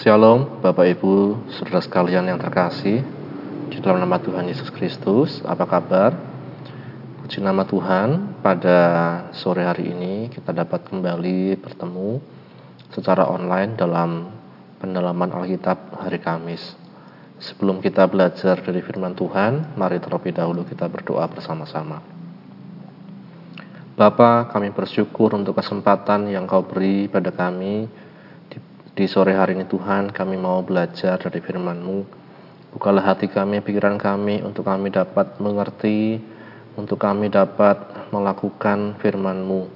Shalom Bapak Ibu, Saudara sekalian yang terkasih. Di dalam nama Tuhan Yesus Kristus, apa kabar? Puji nama Tuhan, pada sore hari ini kita dapat kembali bertemu secara online dalam pendalaman Alkitab hari Kamis. Sebelum kita belajar dari firman Tuhan, mari terlebih dahulu kita berdoa bersama-sama. Bapa, kami bersyukur untuk kesempatan yang kau beri pada kami di sore hari ini Tuhan kami mau belajar dari firman-Mu. Bukalah hati kami, pikiran kami untuk kami dapat mengerti, untuk kami dapat melakukan firman-Mu.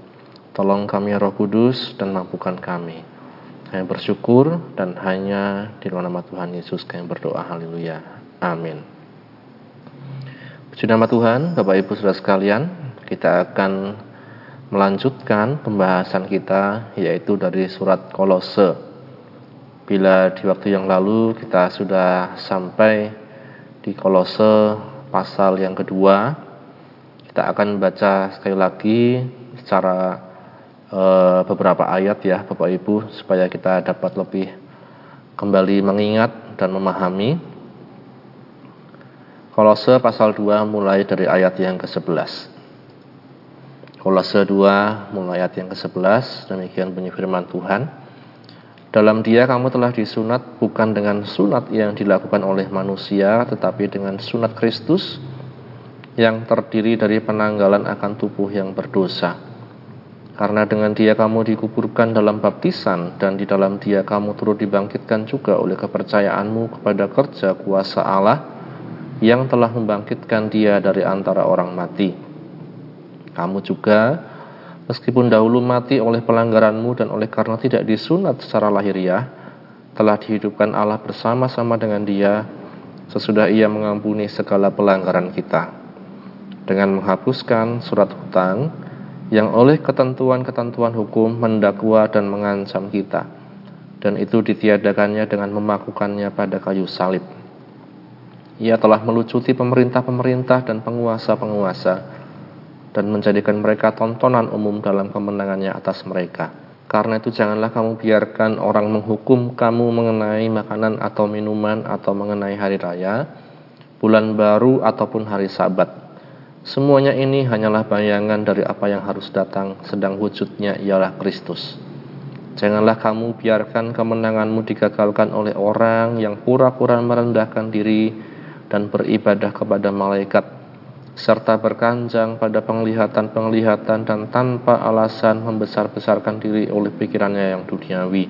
Tolong kami Roh Kudus dan mampukan kami. Kami bersyukur dan hanya di dalam nama Tuhan Yesus kami berdoa. Haleluya. Amin. Puji nama Tuhan, Bapak Ibu Saudara sekalian, kita akan melanjutkan pembahasan kita yaitu dari surat Kolose Bila di waktu yang lalu kita sudah sampai di Kolose pasal yang kedua, kita akan baca sekali lagi secara e, beberapa ayat ya Bapak Ibu supaya kita dapat lebih kembali mengingat dan memahami. Kolose pasal 2 mulai dari ayat yang ke-11. Kolose 2 mulai ayat yang ke-11 demikian bunyi firman Tuhan. Dalam dia kamu telah disunat bukan dengan sunat yang dilakukan oleh manusia, tetapi dengan sunat Kristus yang terdiri dari penanggalan akan tubuh yang berdosa. Karena dengan dia kamu dikuburkan dalam baptisan dan di dalam dia kamu turut dibangkitkan juga oleh kepercayaanmu kepada kerja kuasa Allah yang telah membangkitkan dia dari antara orang mati. Kamu juga Meskipun dahulu mati oleh pelanggaranmu dan oleh karena tidak disunat secara lahiriah, telah dihidupkan Allah bersama-sama dengan dia sesudah ia mengampuni segala pelanggaran kita. Dengan menghapuskan surat hutang yang oleh ketentuan-ketentuan hukum mendakwa dan mengancam kita. Dan itu ditiadakannya dengan memakukannya pada kayu salib. Ia telah melucuti pemerintah-pemerintah dan penguasa-penguasa dan menjadikan mereka tontonan umum dalam kemenangannya atas mereka. Karena itu janganlah kamu biarkan orang menghukum kamu mengenai makanan atau minuman atau mengenai hari raya, bulan baru ataupun hari sabat. Semuanya ini hanyalah bayangan dari apa yang harus datang, sedang wujudnya ialah Kristus. Janganlah kamu biarkan kemenanganmu digagalkan oleh orang yang pura-pura merendahkan diri dan beribadah kepada malaikat serta berkanjang pada penglihatan-penglihatan dan tanpa alasan membesar-besarkan diri oleh pikirannya yang duniawi.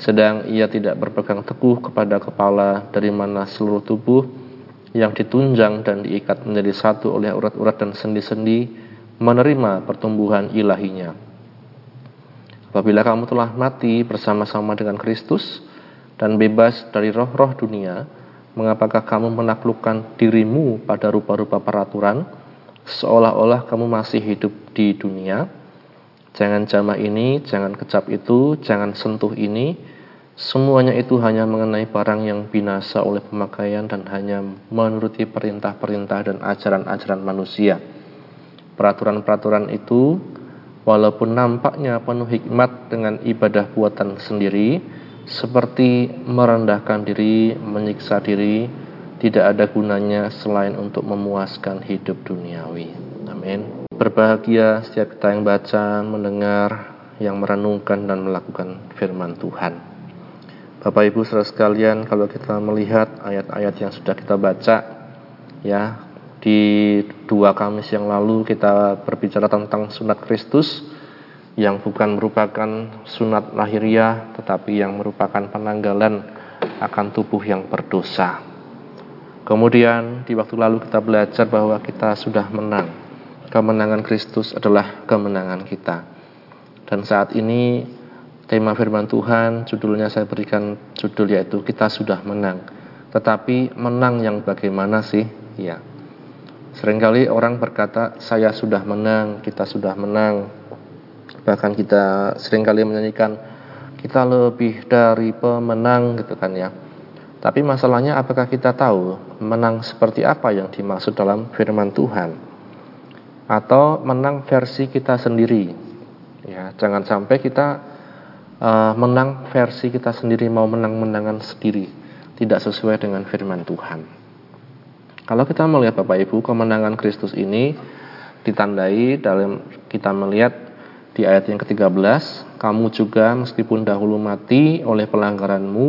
Sedang ia tidak berpegang teguh kepada kepala dari mana seluruh tubuh yang ditunjang dan diikat menjadi satu oleh urat-urat dan sendi-sendi menerima pertumbuhan ilahinya. Apabila kamu telah mati bersama-sama dengan Kristus dan bebas dari roh-roh dunia, Mengapakah kamu menaklukkan dirimu pada rupa-rupa peraturan, seolah-olah kamu masih hidup di dunia? Jangan jamah ini, jangan kecap itu, jangan sentuh ini. Semuanya itu hanya mengenai barang yang binasa oleh pemakaian dan hanya menuruti perintah-perintah dan ajaran-ajaran manusia. Peraturan-peraturan itu, walaupun nampaknya penuh hikmat dengan ibadah buatan sendiri, seperti merendahkan diri, menyiksa diri, tidak ada gunanya selain untuk memuaskan hidup duniawi. Amin. Berbahagia setiap kita yang baca, mendengar, yang merenungkan dan melakukan firman Tuhan. Bapak Ibu saudara sekalian, kalau kita melihat ayat-ayat yang sudah kita baca, ya di dua Kamis yang lalu kita berbicara tentang sunat Kristus, yang bukan merupakan sunat lahiriah tetapi yang merupakan penanggalan akan tubuh yang berdosa. Kemudian di waktu lalu kita belajar bahwa kita sudah menang. Kemenangan Kristus adalah kemenangan kita. Dan saat ini tema firman Tuhan judulnya saya berikan judul yaitu kita sudah menang. Tetapi menang yang bagaimana sih? Ya. Seringkali orang berkata saya sudah menang, kita sudah menang, bahkan kita sering kali menyanyikan kita lebih dari pemenang gitu kan ya. Tapi masalahnya apakah kita tahu menang seperti apa yang dimaksud dalam firman Tuhan? Atau menang versi kita sendiri? Ya jangan sampai kita uh, menang versi kita sendiri mau menang-menangan sendiri, tidak sesuai dengan firman Tuhan. Kalau kita melihat Bapak Ibu, kemenangan Kristus ini ditandai dalam kita melihat di ayat yang ke-13, kamu juga meskipun dahulu mati oleh pelanggaranmu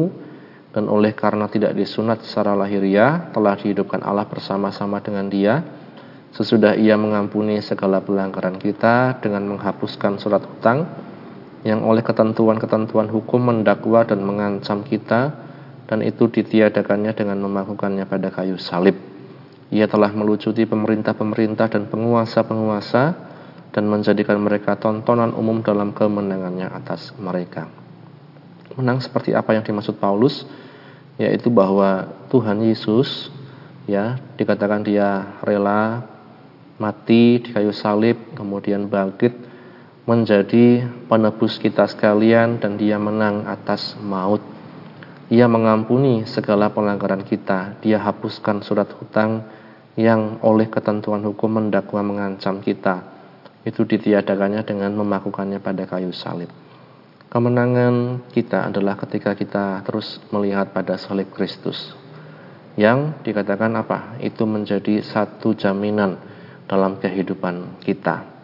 dan oleh karena tidak disunat secara lahiriah telah dihidupkan Allah bersama-sama dengan Dia sesudah Ia mengampuni segala pelanggaran kita dengan menghapuskan surat hutang yang oleh ketentuan-ketentuan hukum mendakwa dan mengancam kita dan itu ditiadakannya dengan memakukannya pada kayu salib. Ia telah melucuti pemerintah-pemerintah dan penguasa-penguasa dan menjadikan mereka tontonan umum dalam kemenangannya atas mereka. Menang seperti apa yang dimaksud Paulus? Yaitu bahwa Tuhan Yesus ya dikatakan dia rela mati di kayu salib kemudian bangkit menjadi penebus kita sekalian dan dia menang atas maut. Ia mengampuni segala pelanggaran kita. Dia hapuskan surat hutang yang oleh ketentuan hukum mendakwa mengancam kita. Itu ditiadakannya dengan memakukannya pada kayu salib. Kemenangan kita adalah ketika kita terus melihat pada salib Kristus. Yang dikatakan apa? Itu menjadi satu jaminan dalam kehidupan kita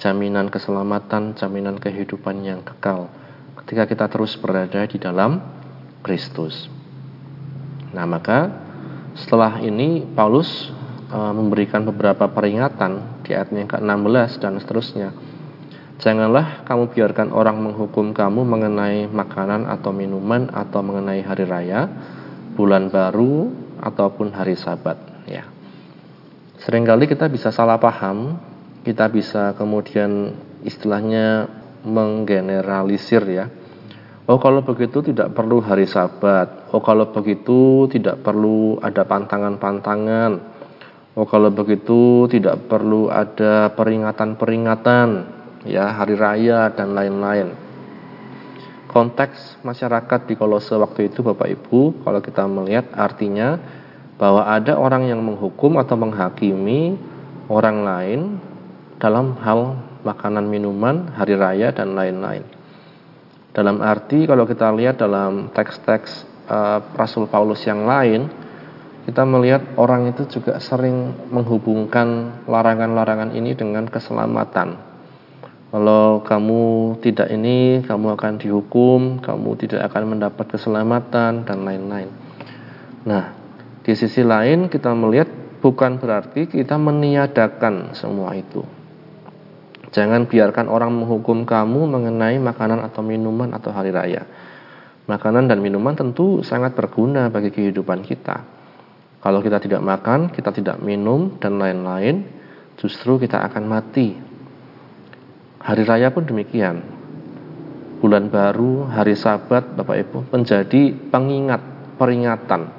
jaminan keselamatan, jaminan kehidupan yang kekal ketika kita terus berada di dalam Kristus. Nah, maka setelah ini Paulus e, memberikan beberapa peringatan di ayat yang ke-16 dan seterusnya. Janganlah kamu biarkan orang menghukum kamu mengenai makanan atau minuman atau mengenai hari raya, bulan baru ataupun hari Sabat, ya. Seringkali kita bisa salah paham kita bisa kemudian istilahnya menggeneralisir ya. Oh kalau begitu tidak perlu hari sabat. Oh kalau begitu tidak perlu ada pantangan-pantangan. Oh kalau begitu tidak perlu ada peringatan-peringatan ya hari raya dan lain-lain. Konteks masyarakat di Kolose waktu itu Bapak Ibu kalau kita melihat artinya bahwa ada orang yang menghukum atau menghakimi orang lain dalam hal makanan minuman, hari raya dan lain-lain. Dalam arti kalau kita lihat dalam teks-teks uh, Rasul Paulus yang lain, kita melihat orang itu juga sering menghubungkan larangan-larangan ini dengan keselamatan. Kalau kamu tidak ini, kamu akan dihukum, kamu tidak akan mendapat keselamatan dan lain-lain. Nah, di sisi lain kita melihat bukan berarti kita meniadakan semua itu. Jangan biarkan orang menghukum kamu mengenai makanan atau minuman atau hari raya. Makanan dan minuman tentu sangat berguna bagi kehidupan kita. Kalau kita tidak makan, kita tidak minum, dan lain-lain, justru kita akan mati. Hari raya pun demikian. Bulan baru, hari sabat, Bapak Ibu, menjadi pengingat, peringatan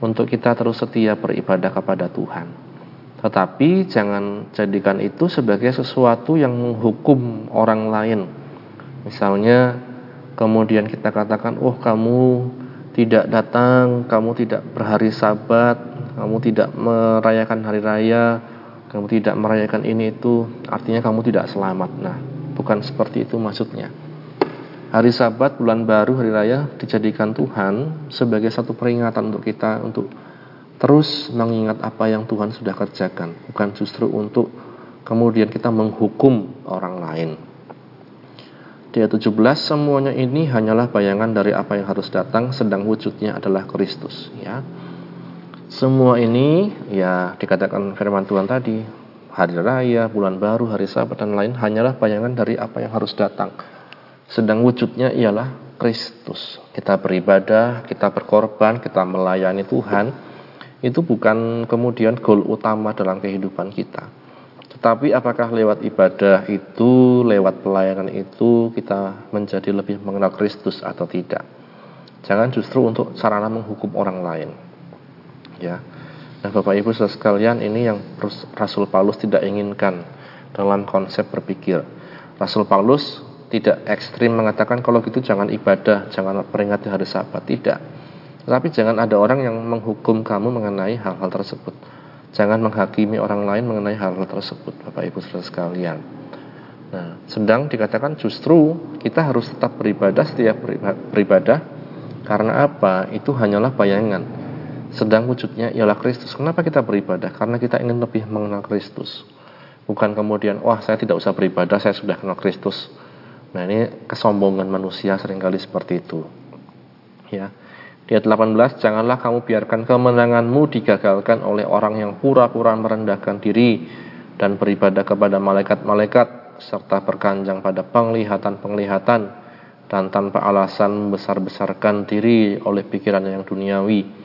untuk kita terus setia beribadah kepada Tuhan. Tetapi jangan jadikan itu sebagai sesuatu yang menghukum orang lain. Misalnya kemudian kita katakan, "Oh, kamu tidak datang, kamu tidak berhari Sabat, kamu tidak merayakan hari raya, kamu tidak merayakan ini itu, artinya kamu tidak selamat." Nah, bukan seperti itu maksudnya. Hari Sabat, bulan baru, hari raya dijadikan Tuhan sebagai satu peringatan untuk kita untuk terus mengingat apa yang Tuhan sudah kerjakan, bukan justru untuk kemudian kita menghukum orang lain. Di ayat 17, semuanya ini hanyalah bayangan dari apa yang harus datang, sedang wujudnya adalah Kristus. Ya, semua ini ya dikatakan firman Tuhan tadi, hari raya, bulan baru, hari sabat dan lain hanyalah bayangan dari apa yang harus datang. Sedang wujudnya ialah Kristus. Kita beribadah, kita berkorban, kita melayani Tuhan itu bukan kemudian goal utama dalam kehidupan kita. Tetapi apakah lewat ibadah itu, lewat pelayanan itu kita menjadi lebih mengenal Kristus atau tidak? Jangan justru untuk sarana menghukum orang lain. Ya. Nah, Bapak Ibu sekalian, ini yang Rasul Paulus tidak inginkan dalam konsep berpikir. Rasul Paulus tidak ekstrim mengatakan kalau gitu jangan ibadah, jangan peringati hari Sabat, tidak tapi jangan ada orang yang menghukum kamu mengenai hal-hal tersebut. Jangan menghakimi orang lain mengenai hal-hal tersebut, Bapak Ibu Saudara sekalian. Nah, sedang dikatakan justru kita harus tetap beribadah setiap beribadah karena apa? Itu hanyalah bayangan. Sedang wujudnya ialah Kristus. Kenapa kita beribadah? Karena kita ingin lebih mengenal Kristus. Bukan kemudian, wah saya tidak usah beribadah, saya sudah kenal Kristus. Nah ini kesombongan manusia sering kali seperti itu. Ya. Ayat 18, janganlah kamu biarkan kemenanganmu digagalkan oleh orang yang pura-pura merendahkan diri dan beribadah kepada malaikat-malaikat serta berkanjang pada penglihatan-penglihatan dan tanpa alasan membesar-besarkan diri oleh pikirannya yang duniawi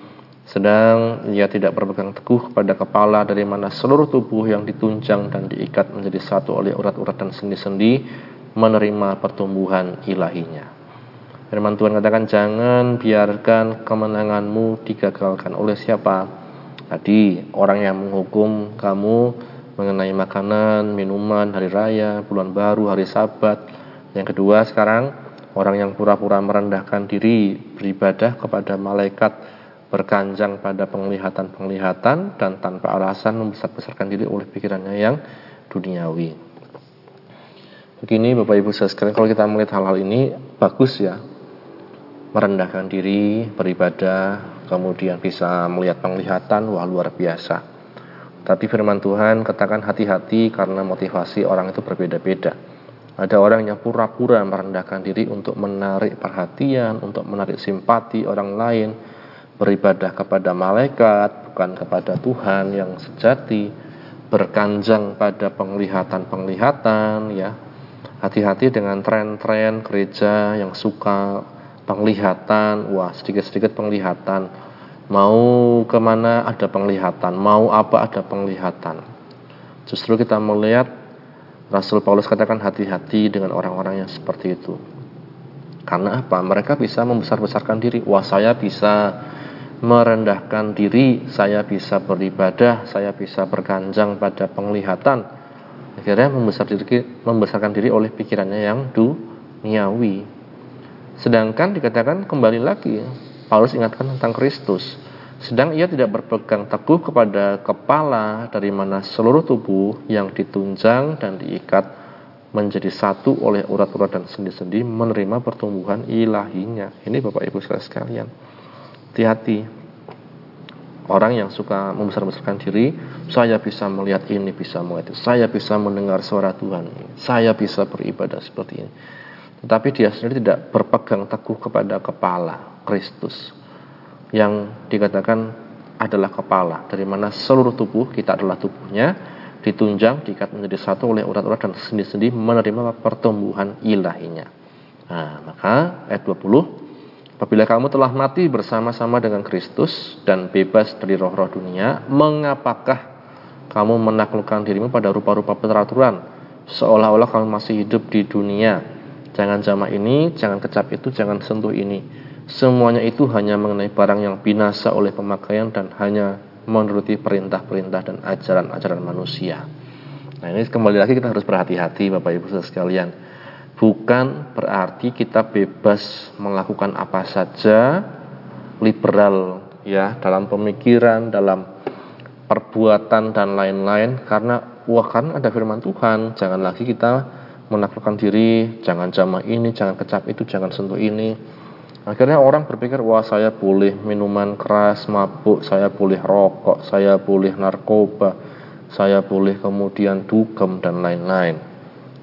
sedang ia tidak berpegang teguh pada kepala dari mana seluruh tubuh yang ditunjang dan diikat menjadi satu oleh urat-urat dan sendi-sendi menerima pertumbuhan ilahinya. Firman Tuhan katakan jangan biarkan kemenanganmu digagalkan oleh siapa? Tadi orang yang menghukum kamu mengenai makanan, minuman, hari raya, bulan baru, hari sabat. Yang kedua sekarang orang yang pura-pura merendahkan diri beribadah kepada malaikat berkanjang pada penglihatan-penglihatan dan tanpa alasan membesar-besarkan diri oleh pikirannya yang duniawi. Begini Bapak Ibu saya sekalian kalau kita melihat hal-hal ini bagus ya merendahkan diri, beribadah, kemudian bisa melihat penglihatan, wah luar biasa. Tapi firman Tuhan katakan hati-hati karena motivasi orang itu berbeda-beda. Ada orang yang pura-pura merendahkan diri untuk menarik perhatian, untuk menarik simpati orang lain, beribadah kepada malaikat, bukan kepada Tuhan yang sejati, berkanjang pada penglihatan-penglihatan, ya. Hati-hati dengan tren-tren gereja yang suka penglihatan, wah sedikit-sedikit penglihatan, Mau ke mana ada penglihatan, mau apa ada penglihatan. Justru kita melihat Rasul Paulus katakan hati-hati dengan orang-orang yang seperti itu. Karena apa? Mereka bisa membesar-besarkan diri. Wah, saya bisa merendahkan diri, saya bisa beribadah, saya bisa berganjang pada penglihatan. Akhirnya membesar diri, membesarkan diri oleh pikirannya yang duniawi. Sedangkan dikatakan kembali lagi Paulus ingatkan tentang Kristus. Sedang ia tidak berpegang teguh kepada kepala dari mana seluruh tubuh yang ditunjang dan diikat menjadi satu oleh urat-urat dan sendi-sendi menerima pertumbuhan ilahinya. Ini Bapak Ibu sekalian. Hati-hati. Orang yang suka membesar-besarkan diri, saya bisa melihat ini, bisa melihat itu. Saya bisa mendengar suara Tuhan. Saya bisa beribadah seperti ini. Tetapi dia sendiri tidak berpegang teguh kepada kepala Kristus yang dikatakan adalah kepala dari mana seluruh tubuh kita adalah tubuhnya ditunjang diikat menjadi satu oleh urat-urat dan sendi-sendi menerima pertumbuhan ilahinya. Nah, maka ayat 20 Apabila kamu telah mati bersama-sama dengan Kristus dan bebas dari roh-roh dunia, mengapakah kamu menaklukkan dirimu pada rupa-rupa peraturan seolah-olah kamu masih hidup di dunia? Jangan jama ini, jangan kecap itu, jangan sentuh ini Semuanya itu hanya mengenai barang yang binasa oleh pemakaian dan hanya menuruti perintah-perintah dan ajaran-ajaran manusia. Nah ini kembali lagi kita harus berhati-hati Bapak Ibu sekalian. Bukan berarti kita bebas melakukan apa saja, liberal ya dalam pemikiran, dalam perbuatan dan lain-lain karena wah kan ada firman Tuhan, jangan lagi kita menaklukkan diri, jangan jamah ini, jangan kecap itu, jangan sentuh ini Akhirnya orang berpikir, wah saya boleh minuman keras, mabuk, saya boleh rokok, saya boleh narkoba, saya boleh kemudian dugem dan lain-lain.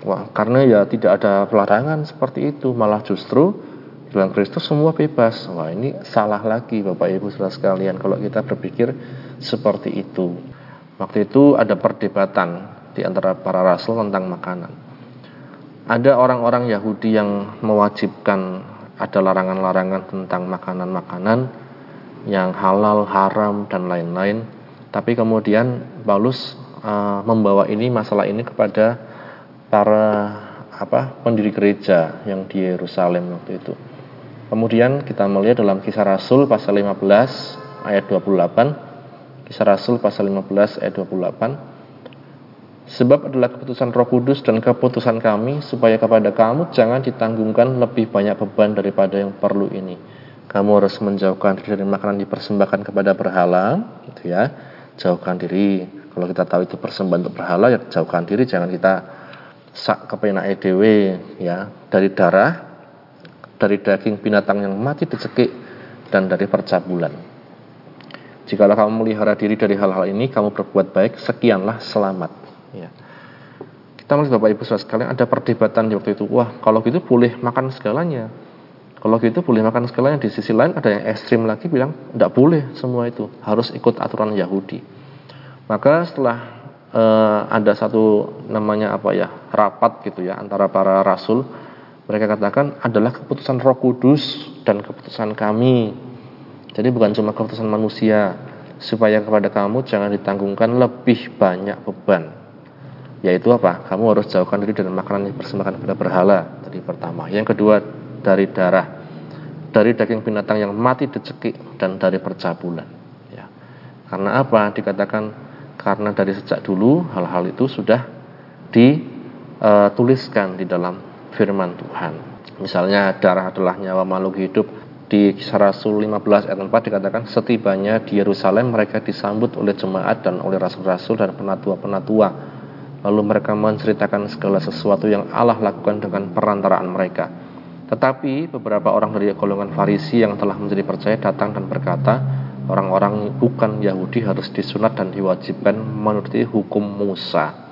Wah, karena ya tidak ada pelarangan seperti itu, malah justru dalam Kristus semua bebas. Wah, ini salah lagi Bapak Ibu Saudara sekalian kalau kita berpikir seperti itu. Waktu itu ada perdebatan di antara para rasul tentang makanan. Ada orang-orang Yahudi yang mewajibkan ada larangan-larangan tentang makanan-makanan yang halal, haram dan lain-lain. Tapi kemudian Paulus uh, membawa ini masalah ini kepada para apa pendiri gereja yang di Yerusalem waktu itu. Kemudian kita melihat dalam Kisah Rasul pasal 15 ayat 28. Kisah Rasul pasal 15 ayat 28 Sebab adalah keputusan Roh Kudus dan keputusan kami supaya kepada kamu jangan ditanggungkan lebih banyak beban daripada yang perlu ini. Kamu harus menjauhkan diri dari makanan dipersembahkan kepada berhala, gitu ya. Jauhkan diri. Kalau kita tahu itu persembahan untuk berhala, ya jauhkan diri. Jangan kita sak kepenak EDW ya dari darah dari daging binatang yang mati dicekik dan dari percabulan jikalau kamu melihara diri dari hal-hal ini kamu berbuat baik sekianlah selamat ya kita melihat Bapak Ibu saudara sekalian ada perdebatan di waktu itu. Wah kalau gitu boleh makan segalanya. Kalau gitu boleh makan segalanya. Di sisi lain ada yang ekstrim lagi bilang tidak boleh semua itu. Harus ikut aturan Yahudi. Maka setelah uh, ada satu namanya apa ya rapat gitu ya antara para rasul mereka katakan adalah keputusan Roh Kudus dan keputusan kami. Jadi bukan cuma keputusan manusia. Supaya kepada kamu jangan ditanggungkan lebih banyak beban yaitu apa? Kamu harus jauhkan diri dari makanan yang dipersembahkan kepada berhala. Tadi pertama. Yang kedua dari darah. Dari daging binatang yang mati dicekik dan dari percabulan. Ya. Karena apa? Dikatakan karena dari sejak dulu hal-hal itu sudah dituliskan di dalam firman Tuhan. Misalnya darah adalah nyawa makhluk hidup. Di kisah Rasul 15 ayat 4 dikatakan setibanya di Yerusalem mereka disambut oleh jemaat dan oleh rasul-rasul dan penatua-penatua lalu mereka menceritakan segala sesuatu yang Allah lakukan dengan perantaraan mereka tetapi beberapa orang dari golongan Farisi yang telah menjadi percaya datang dan berkata orang-orang bukan Yahudi harus disunat dan diwajibkan menuruti hukum Musa.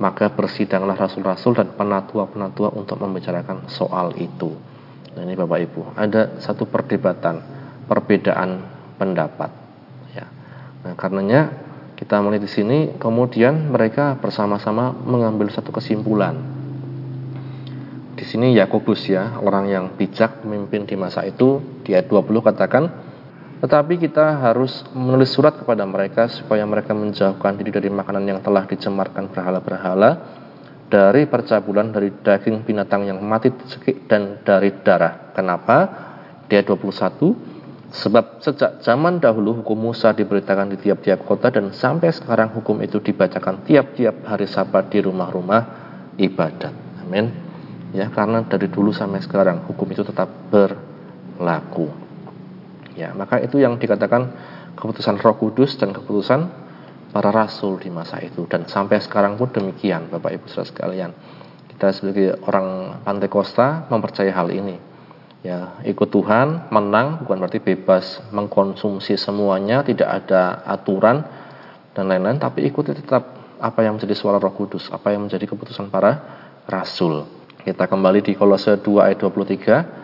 Maka bersidanglah rasul-rasul dan penatua-penatua untuk membicarakan soal itu. Nah ini Bapak Ibu, ada satu perdebatan, perbedaan pendapat. Ya. Nah karenanya kita melihat di sini, kemudian mereka bersama-sama mengambil satu kesimpulan. Di sini Yakobus ya, orang yang bijak memimpin di masa itu, di ayat 20 katakan, tetapi kita harus menulis surat kepada mereka supaya mereka menjauhkan diri dari makanan yang telah dicemarkan berhala-berhala, dari percabulan dari daging binatang yang mati dan dari darah. Kenapa? Dia 21 Sebab sejak zaman dahulu hukum Musa diberitakan di tiap-tiap kota dan sampai sekarang hukum itu dibacakan tiap-tiap hari sabat di rumah-rumah ibadat. Amin. Ya, karena dari dulu sampai sekarang hukum itu tetap berlaku. Ya, maka itu yang dikatakan keputusan Roh Kudus dan keputusan para rasul di masa itu dan sampai sekarang pun demikian Bapak Ibu Saudara sekalian. Kita sebagai orang Pantai Costa mempercayai hal ini. Ya, ikut Tuhan, menang bukan berarti bebas mengkonsumsi semuanya, tidak ada aturan dan lain-lain, tapi ikuti tetap apa yang menjadi suara Roh Kudus, apa yang menjadi keputusan para rasul. Kita kembali di Kolose 2 ayat 23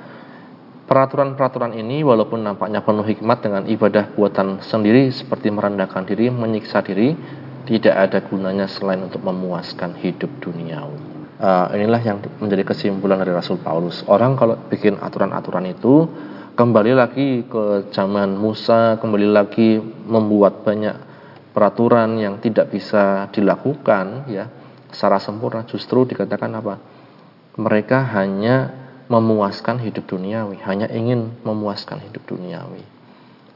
Peraturan-peraturan ini walaupun nampaknya penuh hikmat dengan ibadah buatan sendiri seperti merendahkan diri, menyiksa diri, tidak ada gunanya selain untuk memuaskan hidup duniawi. Uh, inilah yang menjadi kesimpulan dari Rasul Paulus. Orang kalau bikin aturan-aturan itu kembali lagi ke zaman Musa, kembali lagi membuat banyak peraturan yang tidak bisa dilakukan ya secara sempurna justru dikatakan apa? Mereka hanya memuaskan hidup duniawi, hanya ingin memuaskan hidup duniawi.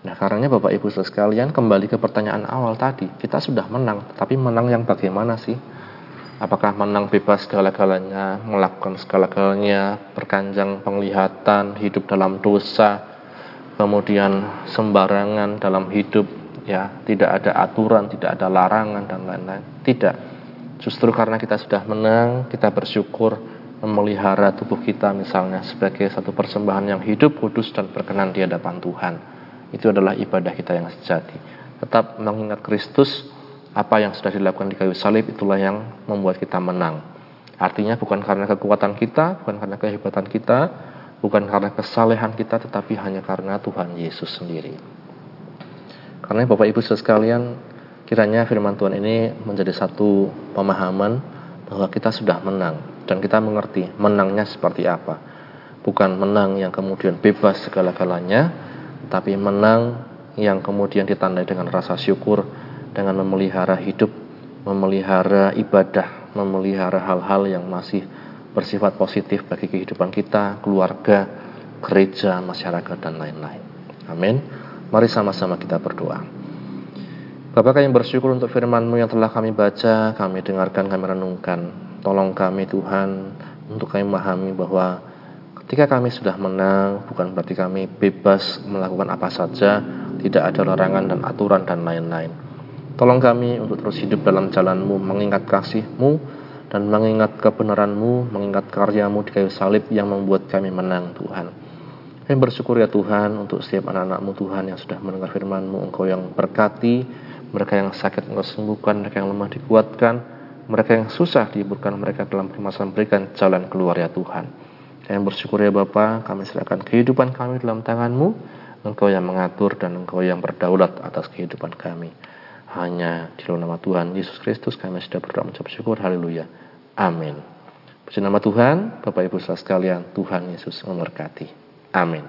Nah, karenanya Bapak Ibu sekalian kembali ke pertanyaan awal tadi, kita sudah menang, tapi menang yang bagaimana sih? Apakah menang bebas segala-galanya, melakukan segala-galanya, berkanjang penglihatan, hidup dalam dosa, kemudian sembarangan dalam hidup, ya, tidak ada aturan, tidak ada larangan dan lain-lain. Tidak. Justru karena kita sudah menang, kita bersyukur memelihara tubuh kita misalnya sebagai satu persembahan yang hidup, kudus dan berkenan di hadapan Tuhan. Itu adalah ibadah kita yang sejati. Tetap mengingat Kristus, apa yang sudah dilakukan di kayu salib itulah yang membuat kita menang. Artinya bukan karena kekuatan kita, bukan karena kehebatan kita, bukan karena kesalehan kita, tetapi hanya karena Tuhan Yesus sendiri. Karena Bapak Ibu sekalian, kiranya firman Tuhan ini menjadi satu pemahaman bahwa kita sudah menang dan kita mengerti menangnya seperti apa. Bukan menang yang kemudian bebas segala-galanya, tapi menang yang kemudian ditandai dengan rasa syukur, dengan memelihara hidup, memelihara ibadah, memelihara hal-hal yang masih bersifat positif bagi kehidupan kita, keluarga, gereja, masyarakat, dan lain-lain. Amin. Mari sama-sama kita berdoa. Bapak kami bersyukur untuk firman-Mu yang telah kami baca, kami dengarkan, kami renungkan. Tolong kami Tuhan untuk kami memahami bahwa ketika kami sudah menang bukan berarti kami bebas melakukan apa saja, tidak ada larangan dan aturan dan lain-lain. Tolong kami untuk terus hidup dalam jalanmu, mengingat kasihmu, dan mengingat kebenaran-Mu, mengingat karyamu di kayu salib yang membuat kami menang Tuhan. Kami bersyukur ya Tuhan untuk setiap anak-anak-Mu Tuhan yang sudah mendengar firman-Mu, Engkau yang berkati, mereka yang sakit Engkau sembuhkan, mereka yang lemah dikuatkan, mereka yang susah dihiburkan, mereka dalam permasalahan berikan jalan keluar ya Tuhan. Kami bersyukur ya Bapa, kami serahkan kehidupan kami dalam tangan-Mu, Engkau yang mengatur dan Engkau yang berdaulat atas kehidupan kami. Hanya di dalam nama Tuhan Yesus Kristus kami sudah berdoa mengucap syukur. Haleluya. Amin. Puji nama Tuhan, Bapak Ibu saudara sekalian, Tuhan Yesus memberkati. Amin.